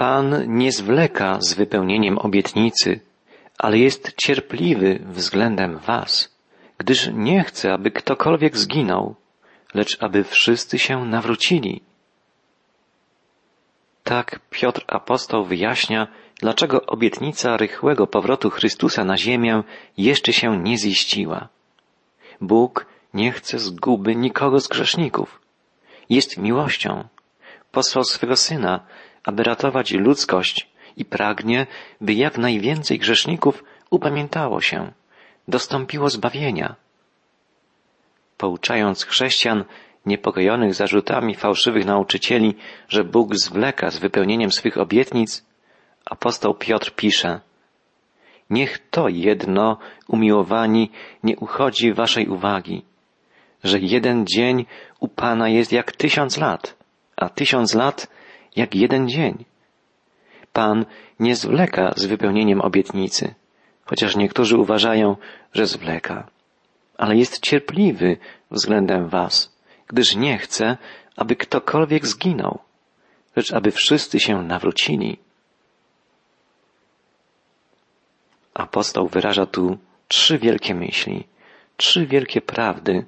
Pan nie zwleka z wypełnieniem obietnicy, ale jest cierpliwy względem was, gdyż nie chce, aby ktokolwiek zginął, lecz aby wszyscy się nawrócili. Tak Piotr apostoł wyjaśnia, dlaczego obietnica rychłego powrotu Chrystusa na ziemię jeszcze się nie ziściła. Bóg nie chce zguby nikogo z grzeszników. Jest miłością. Posłał swego Syna, aby ratować ludzkość i pragnie, by jak najwięcej grzeszników upamiętało się, dostąpiło zbawienia. Pouczając chrześcijan niepokojonych zarzutami fałszywych nauczycieli, że Bóg zwleka z wypełnieniem swych obietnic, apostoł Piotr pisze Niech to jedno, umiłowani, nie uchodzi waszej uwagi, że jeden dzień u Pana jest jak tysiąc lat, a tysiąc lat jak jeden dzień. Pan nie zwleka z wypełnieniem obietnicy, chociaż niektórzy uważają, że zwleka, ale jest cierpliwy względem was, gdyż nie chce, aby ktokolwiek zginął, lecz aby wszyscy się nawrócili. Apostoł wyraża tu trzy wielkie myśli, trzy wielkie prawdy,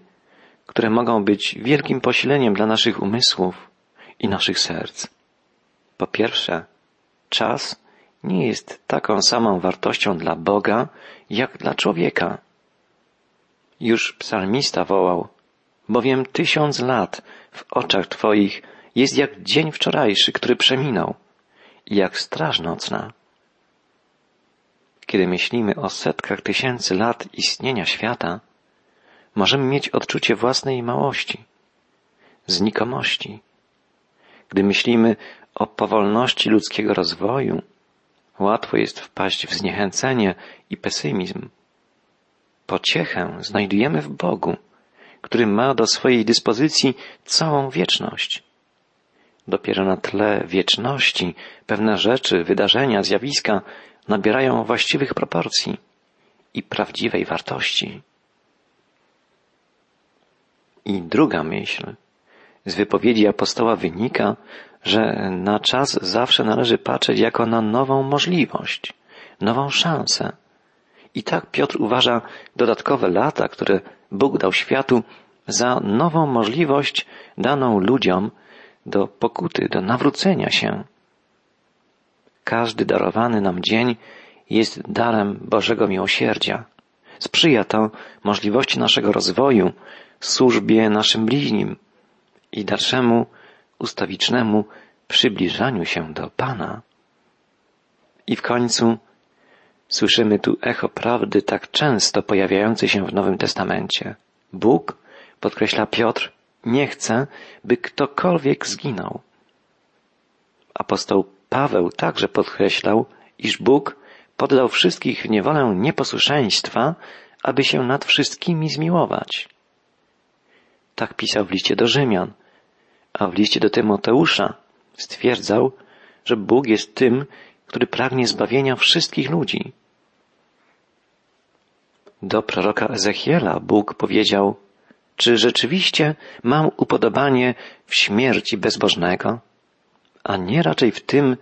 które mogą być wielkim posileniem dla naszych umysłów i naszych serc. Po pierwsze, czas nie jest taką samą wartością dla Boga, jak dla człowieka. Już psalmista wołał, bowiem tysiąc lat w oczach Twoich jest jak dzień wczorajszy, który przeminął, i jak straż nocna. Kiedy myślimy o setkach tysięcy lat istnienia świata, możemy mieć odczucie własnej małości, znikomości. Gdy myślimy o powolności ludzkiego rozwoju, łatwo jest wpaść w zniechęcenie i pesymizm. Pociechę znajdujemy w Bogu, który ma do swojej dyspozycji całą wieczność. Dopiero na tle wieczności pewne rzeczy, wydarzenia, zjawiska nabierają właściwych proporcji i prawdziwej wartości. I druga myśl. Z wypowiedzi apostoła wynika, że na czas zawsze należy patrzeć jako na nową możliwość, nową szansę. I tak Piotr uważa dodatkowe lata, które Bóg dał światu, za nową możliwość daną ludziom do pokuty, do nawrócenia się. Każdy darowany nam dzień jest darem Bożego miłosierdzia. Sprzyja to możliwości naszego rozwoju, służbie naszym bliźnim i dalszemu ustawicznemu przybliżaniu się do Pana. I w końcu słyszymy tu echo prawdy tak często pojawiającej się w Nowym Testamencie. Bóg, podkreśla Piotr, nie chce, by ktokolwiek zginął. Apostoł Paweł także podkreślał, iż Bóg poddał wszystkich w niewolę nieposłuszeństwa, aby się nad wszystkimi zmiłować. Tak pisał w liście do Rzymian, a w liście do Tymoteusza stwierdzał, że Bóg jest tym, który pragnie zbawienia wszystkich ludzi. Do proroka Ezechiela Bóg powiedział, czy rzeczywiście mam upodobanie w śmierci bezbożnego, a nie raczej w tym,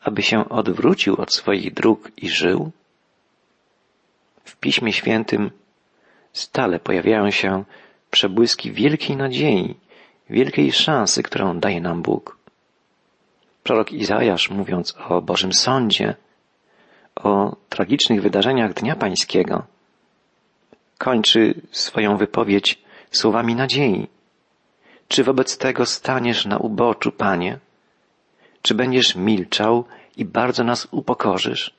aby się odwrócił od swoich dróg i żył? W Piśmie Świętym stale pojawiają się przebłyski wielkiej nadziei, wielkiej szansy, którą daje nam Bóg. Prorok Izajasz, mówiąc o Bożym Sądzie, o tragicznych wydarzeniach Dnia Pańskiego, kończy swoją wypowiedź słowami nadziei. Czy wobec tego staniesz na uboczu, Panie? Czy będziesz milczał i bardzo nas upokorzysz?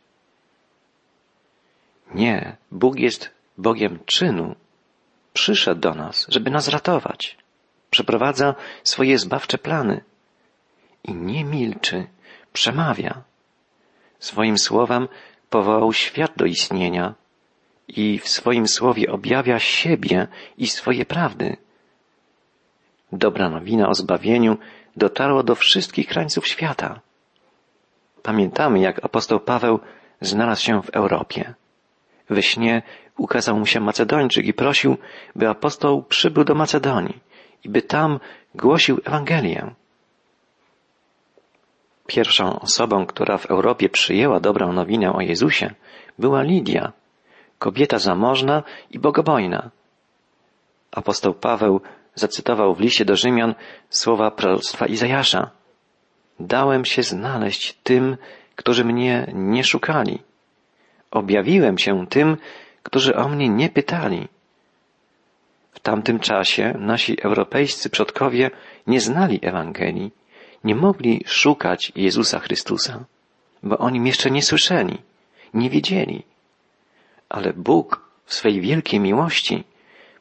Nie, Bóg jest Bogiem czynu. Przyszedł do nas, żeby nas ratować. Przeprowadza swoje zbawcze plany. I nie milczy, przemawia. Swoim słowem powołał świat do istnienia i w swoim słowie objawia siebie i swoje prawdy. Dobra nowina o zbawieniu dotarła do wszystkich krańców świata. Pamiętamy, jak apostoł Paweł znalazł się w Europie. We śnie ukazał mu się Macedończyk i prosił, by apostoł przybył do Macedonii i by tam głosił Ewangelię. Pierwszą osobą, która w Europie przyjęła dobrą nowinę o Jezusie, była Lidia, kobieta zamożna i bogobojna. Apostoł Paweł zacytował w liście do Rzymian słowa proroctwa Izajasza. Dałem się znaleźć tym, którzy mnie nie szukali. Objawiłem się tym, którzy o mnie nie pytali. W tamtym czasie nasi europejscy przodkowie nie znali Ewangelii, nie mogli szukać Jezusa Chrystusa, bo o nim jeszcze nie słyszeli, nie wiedzieli. Ale Bóg w swej wielkiej miłości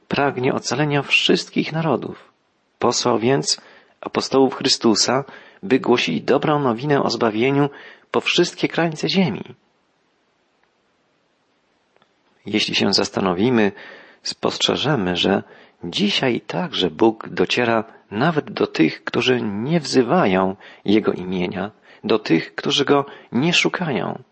pragnie ocalenia wszystkich narodów. Posłał więc apostołów Chrystusa, by głosili dobrą nowinę o zbawieniu po wszystkie krańce ziemi. Jeśli się zastanowimy, spostrzeżemy, że dzisiaj także Bóg dociera nawet do tych, którzy nie wzywają Jego imienia, do tych, którzy Go nie szukają.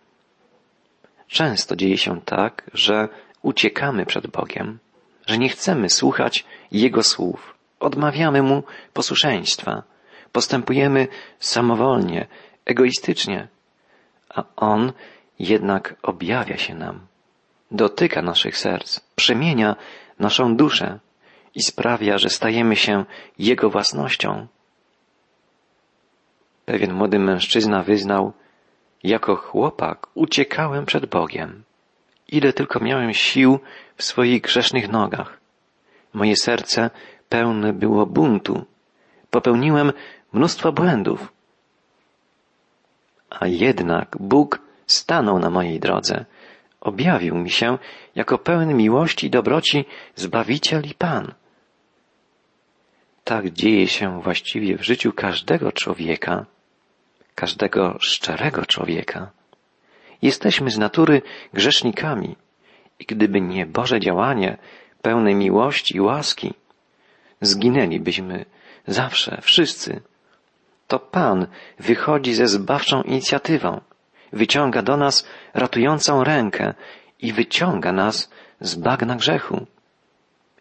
Często dzieje się tak, że uciekamy przed Bogiem, że nie chcemy słuchać Jego słów, odmawiamy Mu posłuszeństwa, postępujemy samowolnie, egoistycznie, a On jednak objawia się nam, dotyka naszych serc, przemienia naszą duszę i sprawia, że stajemy się Jego własnością. Pewien młody mężczyzna wyznał, jako chłopak uciekałem przed Bogiem. Ile tylko miałem sił w swoich grzesznych nogach. Moje serce pełne było buntu. Popełniłem mnóstwo błędów. A jednak Bóg stanął na mojej drodze, objawił mi się jako pełen miłości i dobroci Zbawiciel i Pan. Tak dzieje się właściwie w życiu każdego człowieka, każdego szczerego człowieka. Jesteśmy z natury grzesznikami i gdyby nie Boże działanie pełne miłości i łaski, zginęlibyśmy zawsze, wszyscy. To Pan wychodzi ze zbawczą inicjatywą, wyciąga do nas ratującą rękę i wyciąga nas z bagna grzechu.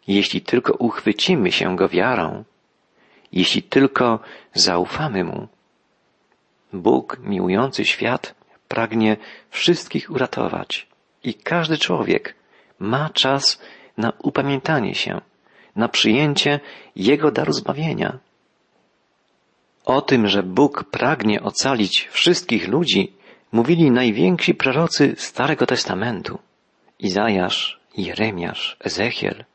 Jeśli tylko uchwycimy się Go wiarą, jeśli tylko zaufamy Mu. Bóg, miłujący świat, pragnie wszystkich uratować i każdy człowiek ma czas na upamiętanie się, na przyjęcie Jego daru zbawienia. O tym, że Bóg pragnie ocalić wszystkich ludzi, mówili najwięksi prorocy Starego Testamentu. Izajasz, Jeremiasz, Ezechiel.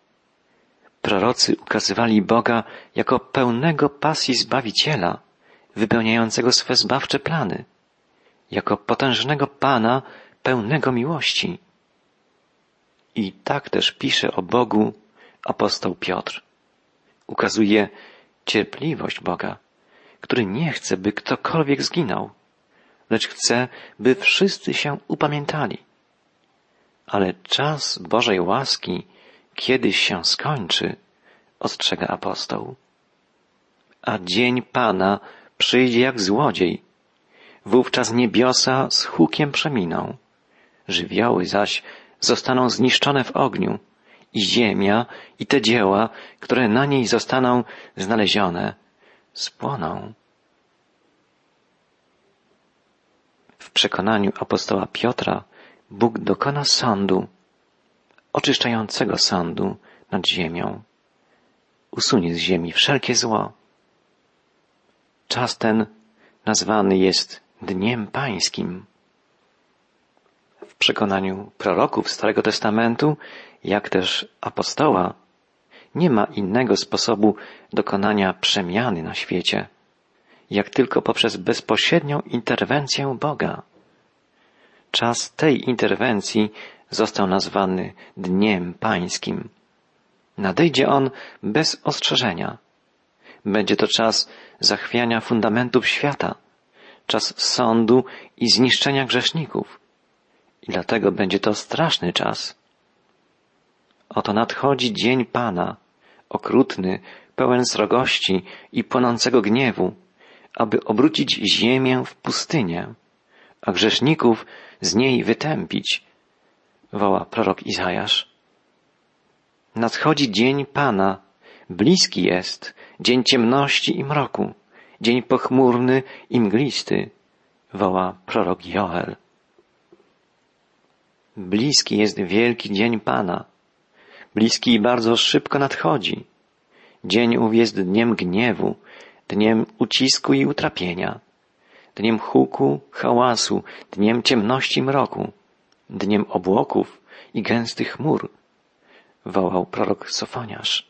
Prorocy ukazywali Boga jako pełnego pasji Zbawiciela, wypełniającego swe zbawcze plany, jako potężnego Pana pełnego miłości. I tak też pisze o Bogu apostoł Piotr. Ukazuje cierpliwość Boga, który nie chce, by ktokolwiek zginął, lecz chce, by wszyscy się upamiętali. Ale czas Bożej łaski kiedyś się skończy, ostrzega apostoł. A dzień Pana przyjdzie jak złodziej. Wówczas niebiosa z hukiem przeminą, żywioły zaś zostaną zniszczone w ogniu i ziemia i te dzieła, które na niej zostaną znalezione, spłoną. W przekonaniu apostoła Piotra Bóg dokona sądu, oczyszczającego sądu nad ziemią. Usunie z ziemi wszelkie zło. Czas ten nazwany jest Dniem Pańskim. W przekonaniu proroków Starego Testamentu, jak też apostoła, nie ma innego sposobu dokonania przemiany na świecie, jak tylko poprzez bezpośrednią interwencję Boga. Czas tej interwencji został nazwany Dniem Pańskim. Nadejdzie on bez ostrzeżenia. Będzie to czas zachwiania fundamentów świata, czas sądu i zniszczenia grzeszników. I dlatego będzie to straszny czas. Oto nadchodzi dzień Pana, okrutny, pełen srogości i płonącego gniewu, aby obrócić ziemię w pustynię, a grzeszników z niej wytępić, woła prorok Izajasz. Nadchodzi dzień Pana, bliski jest, dzień ciemności i mroku, dzień pochmurny i mglisty, woła prorok Joel. Bliski jest wielki dzień Pana. Bliski i bardzo szybko nadchodzi. Dzień ów jest dniem gniewu, dniem ucisku i utrapienia, dniem huku, hałasu, dniem ciemności mroku, dniem obłoków i gęstych chmur, wołał prorok Sofoniarz.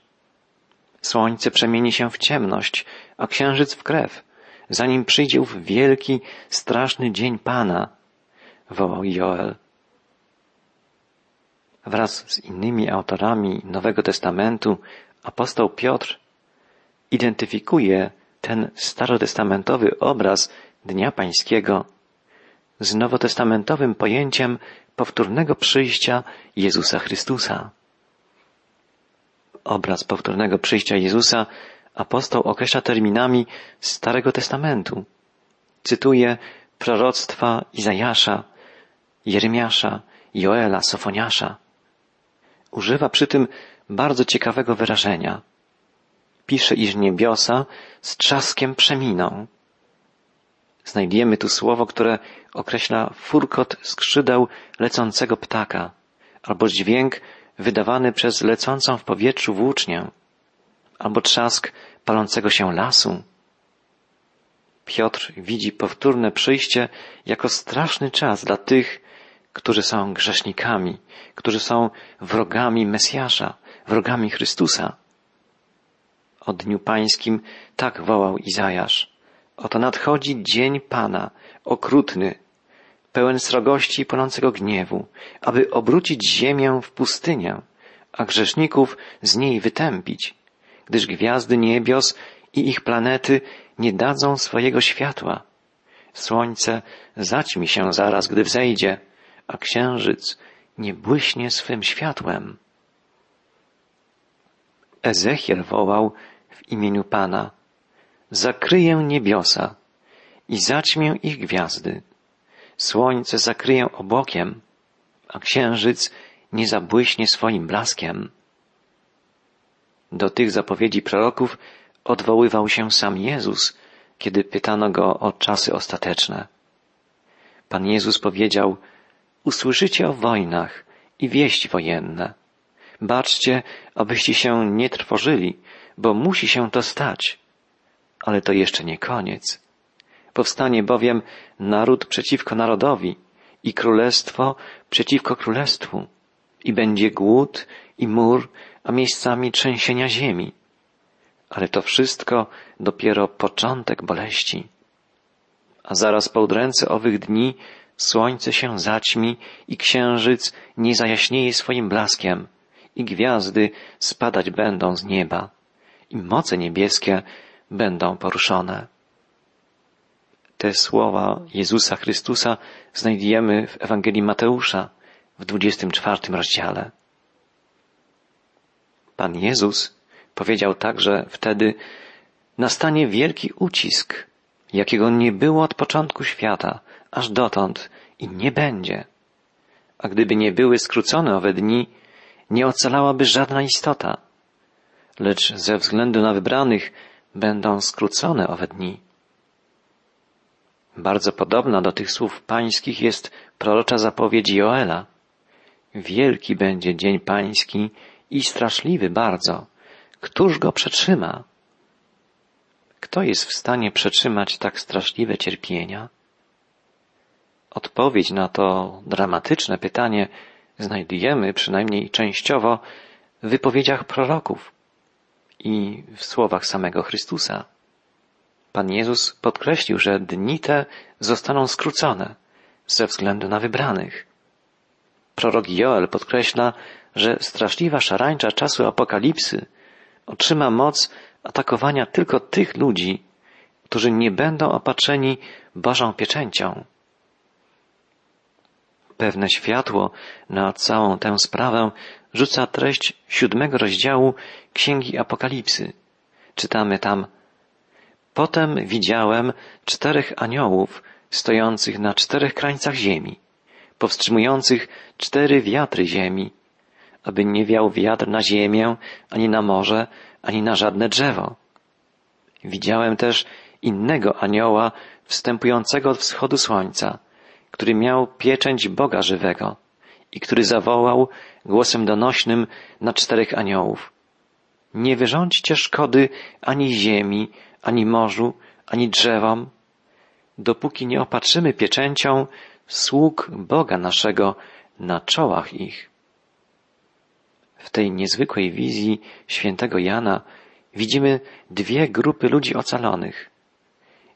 Słońce przemieni się w ciemność, a księżyc w krew, zanim przyjdzie ów wielki, straszny dzień Pana, wołał Joel. Wraz z innymi autorami Nowego Testamentu apostoł Piotr identyfikuje ten starotestamentowy obraz Dnia Pańskiego z nowotestamentowym pojęciem powtórnego przyjścia Jezusa Chrystusa. Obraz powtórnego przyjścia Jezusa apostoł określa terminami Starego Testamentu. Cytuje proroctwa Izajasza, Jeremiasza, Joela, Sofoniasza. Używa przy tym bardzo ciekawego wyrażenia. Pisze, iż niebiosa z trzaskiem przeminą. Znajdziemy tu słowo, które określa furkot skrzydeł lecącego ptaka, albo dźwięk wydawany przez lecącą w powietrzu włócznię, albo trzask palącego się lasu. Piotr widzi powtórne przyjście jako straszny czas dla tych, którzy są grzesznikami, którzy są wrogami Mesjasza, wrogami Chrystusa. O dniu pańskim tak wołał Izajasz. Oto nadchodzi dzień Pana, okrutny, pełen srogości i płonącego gniewu, aby obrócić ziemię w pustynię, a grzeszników z niej wytępić, gdyż gwiazdy niebios i ich planety nie dadzą swojego światła. Słońce zaćmi się zaraz, gdy wzejdzie, a księżyc nie błyśnie swym światłem. Ezechiel wołał w imieniu Pana, zakryję niebiosa i zaćmię ich gwiazdy. Słońce zakryję obłokiem, a księżyc nie zabłyśnie swoim blaskiem. Do tych zapowiedzi proroków odwoływał się sam Jezus, kiedy pytano go o czasy ostateczne. Pan Jezus powiedział, usłyszycie o wojnach i wieści wojenne. Baczcie, abyście się nie trwożyli, bo musi się to stać. Ale to jeszcze nie koniec. Powstanie bowiem naród przeciwko narodowi i królestwo przeciwko królestwu i będzie głód i mur, a miejscami trzęsienia ziemi. Ale to wszystko dopiero początek boleści. A zaraz po udręce owych dni słońce się zaćmi i księżyc nie zajaśnieje swoim blaskiem i gwiazdy spadać będą z nieba i moce niebieskie będą poruszone. Te słowa Jezusa Chrystusa znajdujemy w Ewangelii Mateusza w 24 rozdziale. Pan Jezus powiedział także wtedy, nastanie wielki ucisk, jakiego nie było od początku świata, aż dotąd i nie będzie. A gdyby nie były skrócone owe dni, nie ocalałaby żadna istota, lecz ze względu na wybranych będą skrócone owe dni. Bardzo podobna do tych słów pańskich jest prorocza zapowiedź Joela. Wielki będzie dzień pański i straszliwy bardzo. Któż go przetrzyma? Kto jest w stanie przetrzymać tak straszliwe cierpienia? Odpowiedź na to dramatyczne pytanie znajdujemy przynajmniej częściowo w wypowiedziach proroków i w słowach samego Chrystusa. Pan Jezus podkreślił, że dni te zostaną skrócone ze względu na wybranych. Prorok Joel podkreśla, że straszliwa szarańcza czasu apokalipsy otrzyma moc atakowania tylko tych ludzi, którzy nie będą opatrzeni Bożą pieczęcią. Pewne światło na całą tę sprawę rzuca treść siódmego rozdziału Księgi Apokalipsy. Czytamy tam Potem widziałem czterech aniołów stojących na czterech krańcach ziemi, powstrzymujących cztery wiatry ziemi, aby nie wiał wiatr na ziemię, ani na morze, ani na żadne drzewo. Widziałem też innego anioła wstępującego od wschodu słońca, który miał pieczęć Boga żywego i który zawołał głosem donośnym na czterech aniołów. Nie wyrządźcie szkody ani ziemi, ani morzu, ani drzewom, dopóki nie opatrzymy pieczęcią sług Boga naszego na czołach ich. W tej niezwykłej wizji świętego Jana widzimy dwie grupy ludzi ocalonych.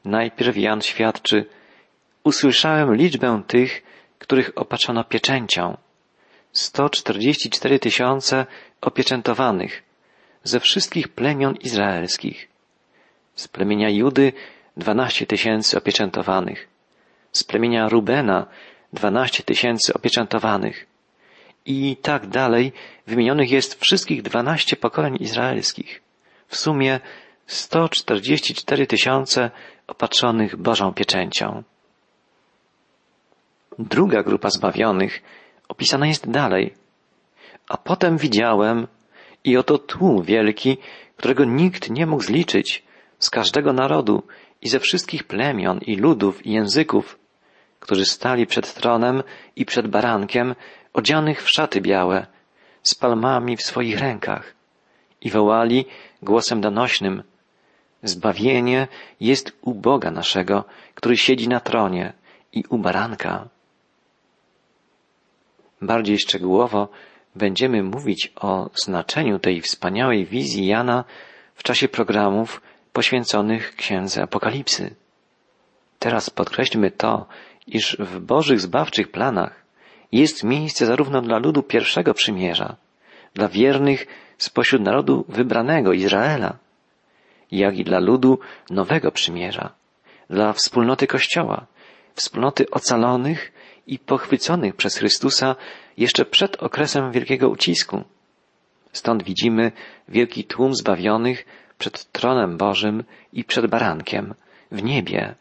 Najpierw Jan świadczy, usłyszałem liczbę tych, których opatrzono pieczęcią. 144 tysiące opieczętowanych ze wszystkich plemion izraelskich. Z plemienia Judy 12 tysięcy opieczętowanych. Z plemienia Rubena 12 tysięcy opieczętowanych. I tak dalej wymienionych jest wszystkich 12 pokoleń izraelskich. W sumie 144 tysiące opatrzonych Bożą pieczęcią. Druga grupa zbawionych opisana jest dalej. A potem widziałem i oto tłum wielki, którego nikt nie mógł zliczyć, z każdego narodu i ze wszystkich plemion i ludów i języków, którzy stali przed tronem i przed barankiem, odzianych w szaty białe, z palmami w swoich rękach i wołali głosem donośnym Zbawienie jest u Boga naszego, który siedzi na tronie i u baranka. Bardziej szczegółowo będziemy mówić o znaczeniu tej wspaniałej wizji Jana w czasie programów poświęconych Księdze Apokalipsy. Teraz podkreślmy to, iż w Bożych zbawczych planach jest miejsce zarówno dla ludu pierwszego przymierza, dla wiernych spośród narodu wybranego Izraela, jak i dla ludu nowego przymierza, dla wspólnoty Kościoła, wspólnoty ocalonych i pochwyconych przez Chrystusa jeszcze przed okresem wielkiego ucisku. Stąd widzimy wielki tłum zbawionych przed tronem Bożym i przed barankiem w niebie.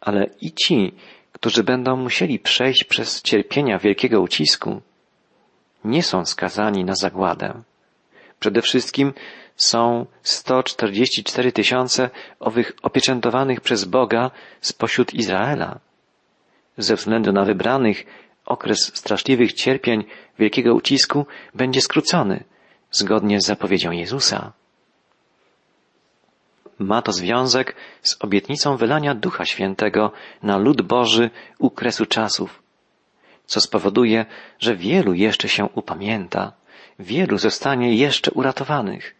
Ale i ci, którzy będą musieli przejść przez cierpienia wielkiego ucisku, nie są skazani na zagładę. Przede wszystkim są 144 tysiące owych opieczętowanych przez Boga spośród Izraela. Ze względu na wybranych okres straszliwych cierpień wielkiego ucisku będzie skrócony, zgodnie z zapowiedzią Jezusa. Ma to związek z obietnicą wylania Ducha Świętego na lud Boży u kresu czasów, co spowoduje, że wielu jeszcze się upamięta, wielu zostanie jeszcze uratowanych.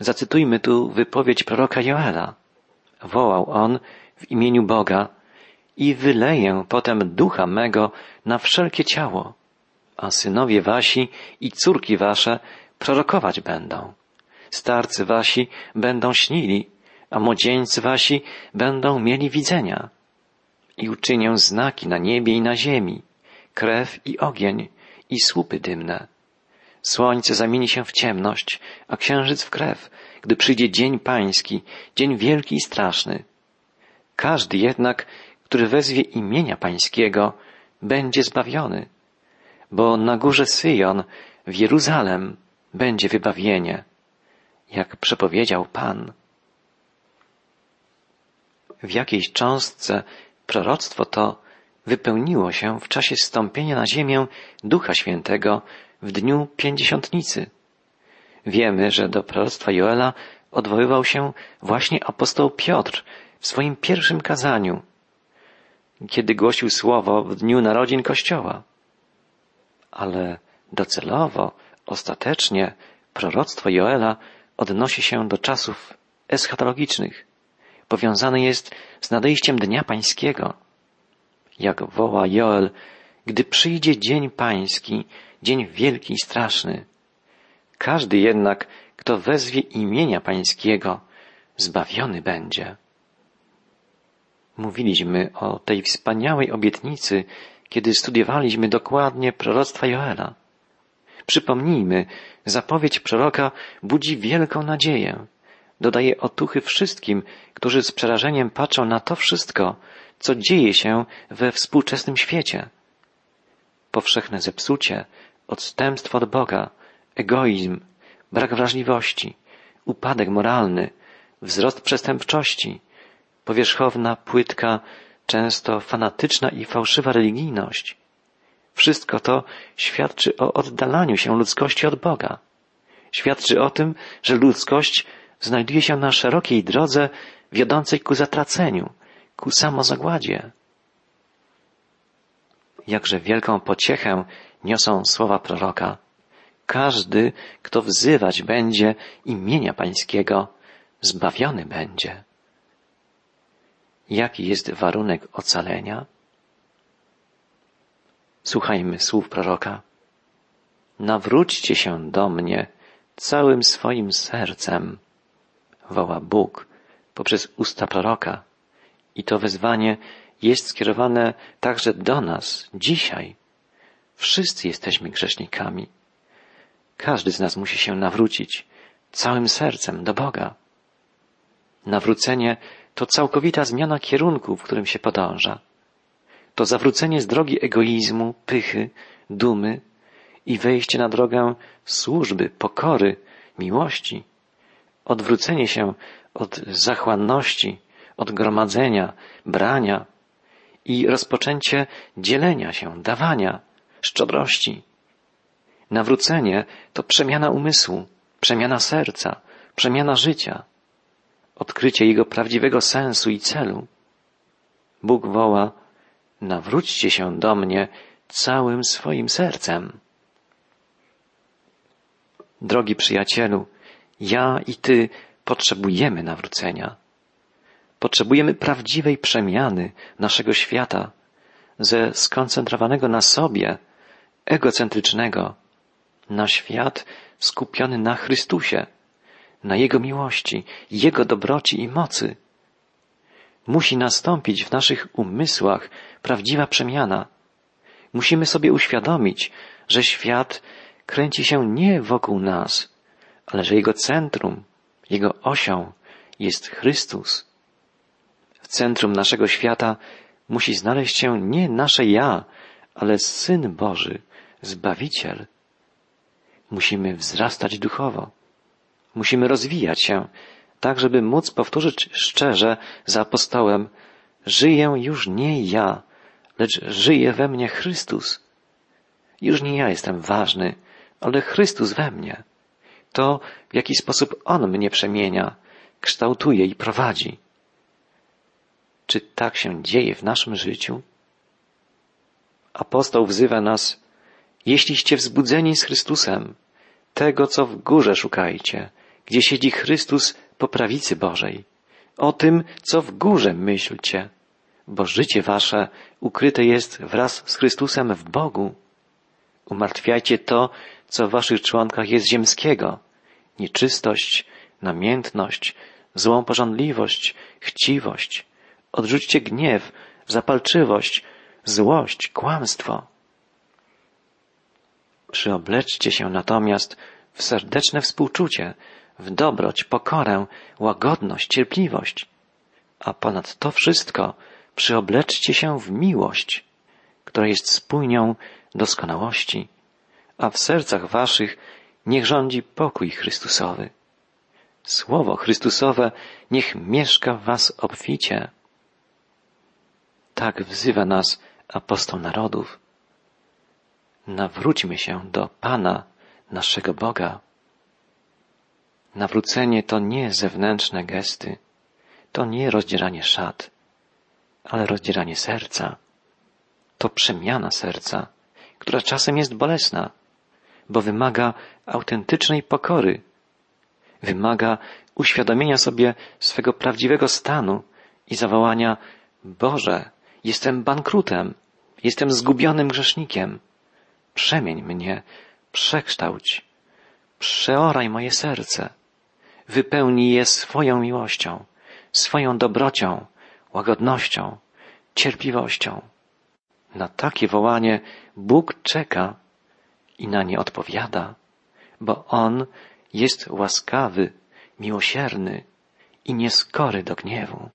Zacytujmy tu wypowiedź proroka Joela. Wołał on w imieniu Boga i wyleję potem ducha mego na wszelkie ciało, a synowie wasi i córki wasze prorokować będą. Starcy wasi będą śnili, a młodzieńcy wasi będą mieli widzenia. I uczynię znaki na niebie i na ziemi, krew i ogień i słupy dymne. Słońce zamieni się w ciemność, a księżyc w krew, gdy przyjdzie dzień pański, dzień wielki i straszny. Każdy jednak, który wezwie imienia pańskiego, będzie zbawiony, bo na górze Syjon, w Jeruzalem, będzie wybawienie, jak przepowiedział Pan. W jakiejś cząstce proroctwo to wypełniło się w czasie stąpienia na ziemię Ducha Świętego w dniu pięćdziesiątnicy. Wiemy, że do proroctwa Joela odwoływał się właśnie apostoł Piotr w swoim pierwszym kazaniu, kiedy głosił słowo w dniu narodzin Kościoła. Ale docelowo, ostatecznie proroctwo Joela odnosi się do czasów eschatologicznych. Powiązane jest z nadejściem Dnia Pańskiego. Jak woła Joel, gdy przyjdzie dzień pański, dzień wielki i straszny. Każdy jednak, kto wezwie imienia pańskiego, zbawiony będzie. Mówiliśmy o tej wspaniałej obietnicy, kiedy studiowaliśmy dokładnie proroctwa Joela. Przypomnijmy, zapowiedź proroka budzi wielką nadzieję. Dodaje otuchy wszystkim, którzy z przerażeniem patrzą na to wszystko, co dzieje się we współczesnym świecie. Powszechne zepsucie, odstępstwo od Boga, egoizm, brak wrażliwości, upadek moralny, wzrost przestępczości, powierzchowna, płytka, często fanatyczna i fałszywa religijność. Wszystko to świadczy o oddalaniu się ludzkości od Boga. Świadczy o tym, że ludzkość znajduje się na szerokiej drodze wiodącej ku zatraceniu, ku samozagładzie. Jakże wielką pociechę niosą słowa proroka. Każdy, kto wzywać będzie imienia Pańskiego, zbawiony będzie. Jaki jest warunek ocalenia? Słuchajmy słów proroka. Nawróćcie się do mnie całym swoim sercem, woła Bóg poprzez usta proroka. I to wezwanie jest skierowane także do nas dzisiaj. Wszyscy jesteśmy grzesznikami. Każdy z nas musi się nawrócić całym sercem do Boga. Nawrócenie to całkowita zmiana kierunku, w którym się podąża. To zawrócenie z drogi egoizmu, pychy, dumy i wejście na drogę służby, pokory, miłości. Odwrócenie się od zachłanności, od gromadzenia, brania i rozpoczęcie dzielenia się, dawania, szczodrości. Nawrócenie to przemiana umysłu, przemiana serca, przemiana życia, odkrycie jego prawdziwego sensu i celu. Bóg woła, nawróćcie się do mnie całym swoim sercem. Drogi przyjacielu, ja i ty potrzebujemy nawrócenia. Potrzebujemy prawdziwej przemiany naszego świata ze skoncentrowanego na sobie, egocentrycznego, na świat skupiony na Chrystusie, na Jego miłości, Jego dobroci i mocy. Musi nastąpić w naszych umysłach prawdziwa przemiana. Musimy sobie uświadomić, że świat kręci się nie wokół nas, ale że jego centrum, jego osią jest Chrystus. W centrum naszego świata musi znaleźć się nie nasze ja, ale Syn Boży, Zbawiciel. Musimy wzrastać duchowo. Musimy rozwijać się, tak żeby móc powtórzyć szczerze za apostołem, żyję już nie ja, lecz żyje we mnie Chrystus. Już nie ja jestem ważny, ale Chrystus we mnie. To, w jaki sposób On mnie przemienia, kształtuje i prowadzi. Czy tak się dzieje w naszym życiu? Apostoł wzywa nas, jeśliście wzbudzeni z Chrystusem, tego, co w górze szukajcie, gdzie siedzi Chrystus po prawicy Bożej. O tym, co w górze myślcie, bo życie wasze ukryte jest wraz z Chrystusem w Bogu. Umartwiajcie to, co w waszych członkach jest ziemskiego. Nieczystość, namiętność, złą pożądliwość, chciwość. Odrzućcie gniew, zapalczywość, złość, kłamstwo. Przyobleczcie się natomiast w serdeczne współczucie, w dobroć, pokorę, łagodność, cierpliwość. A ponad to wszystko przyobleczcie się w miłość, która jest spójnią doskonałości, a w sercach waszych niech rządzi pokój Chrystusowy. Słowo Chrystusowe niech mieszka w was obficie. Tak wzywa nas apostoł narodów. Nawróćmy się do Pana, naszego Boga. Nawrócenie to nie zewnętrzne gesty, to nie rozdzieranie szat, ale rozdzieranie serca. To przemiana serca, która czasem jest bolesna, bo wymaga autentycznej pokory, wymaga uświadomienia sobie swego prawdziwego stanu i zawołania Boże, jestem bankrutem, jestem zgubionym grzesznikiem. Przemień mnie, przekształć, przeoraj moje serce, wypełnij je swoją miłością, swoją dobrocią, łagodnością, cierpliwością. Na takie wołanie Bóg czeka i na nie odpowiada, bo On jest łaskawy, miłosierny i nieskory do gniewu.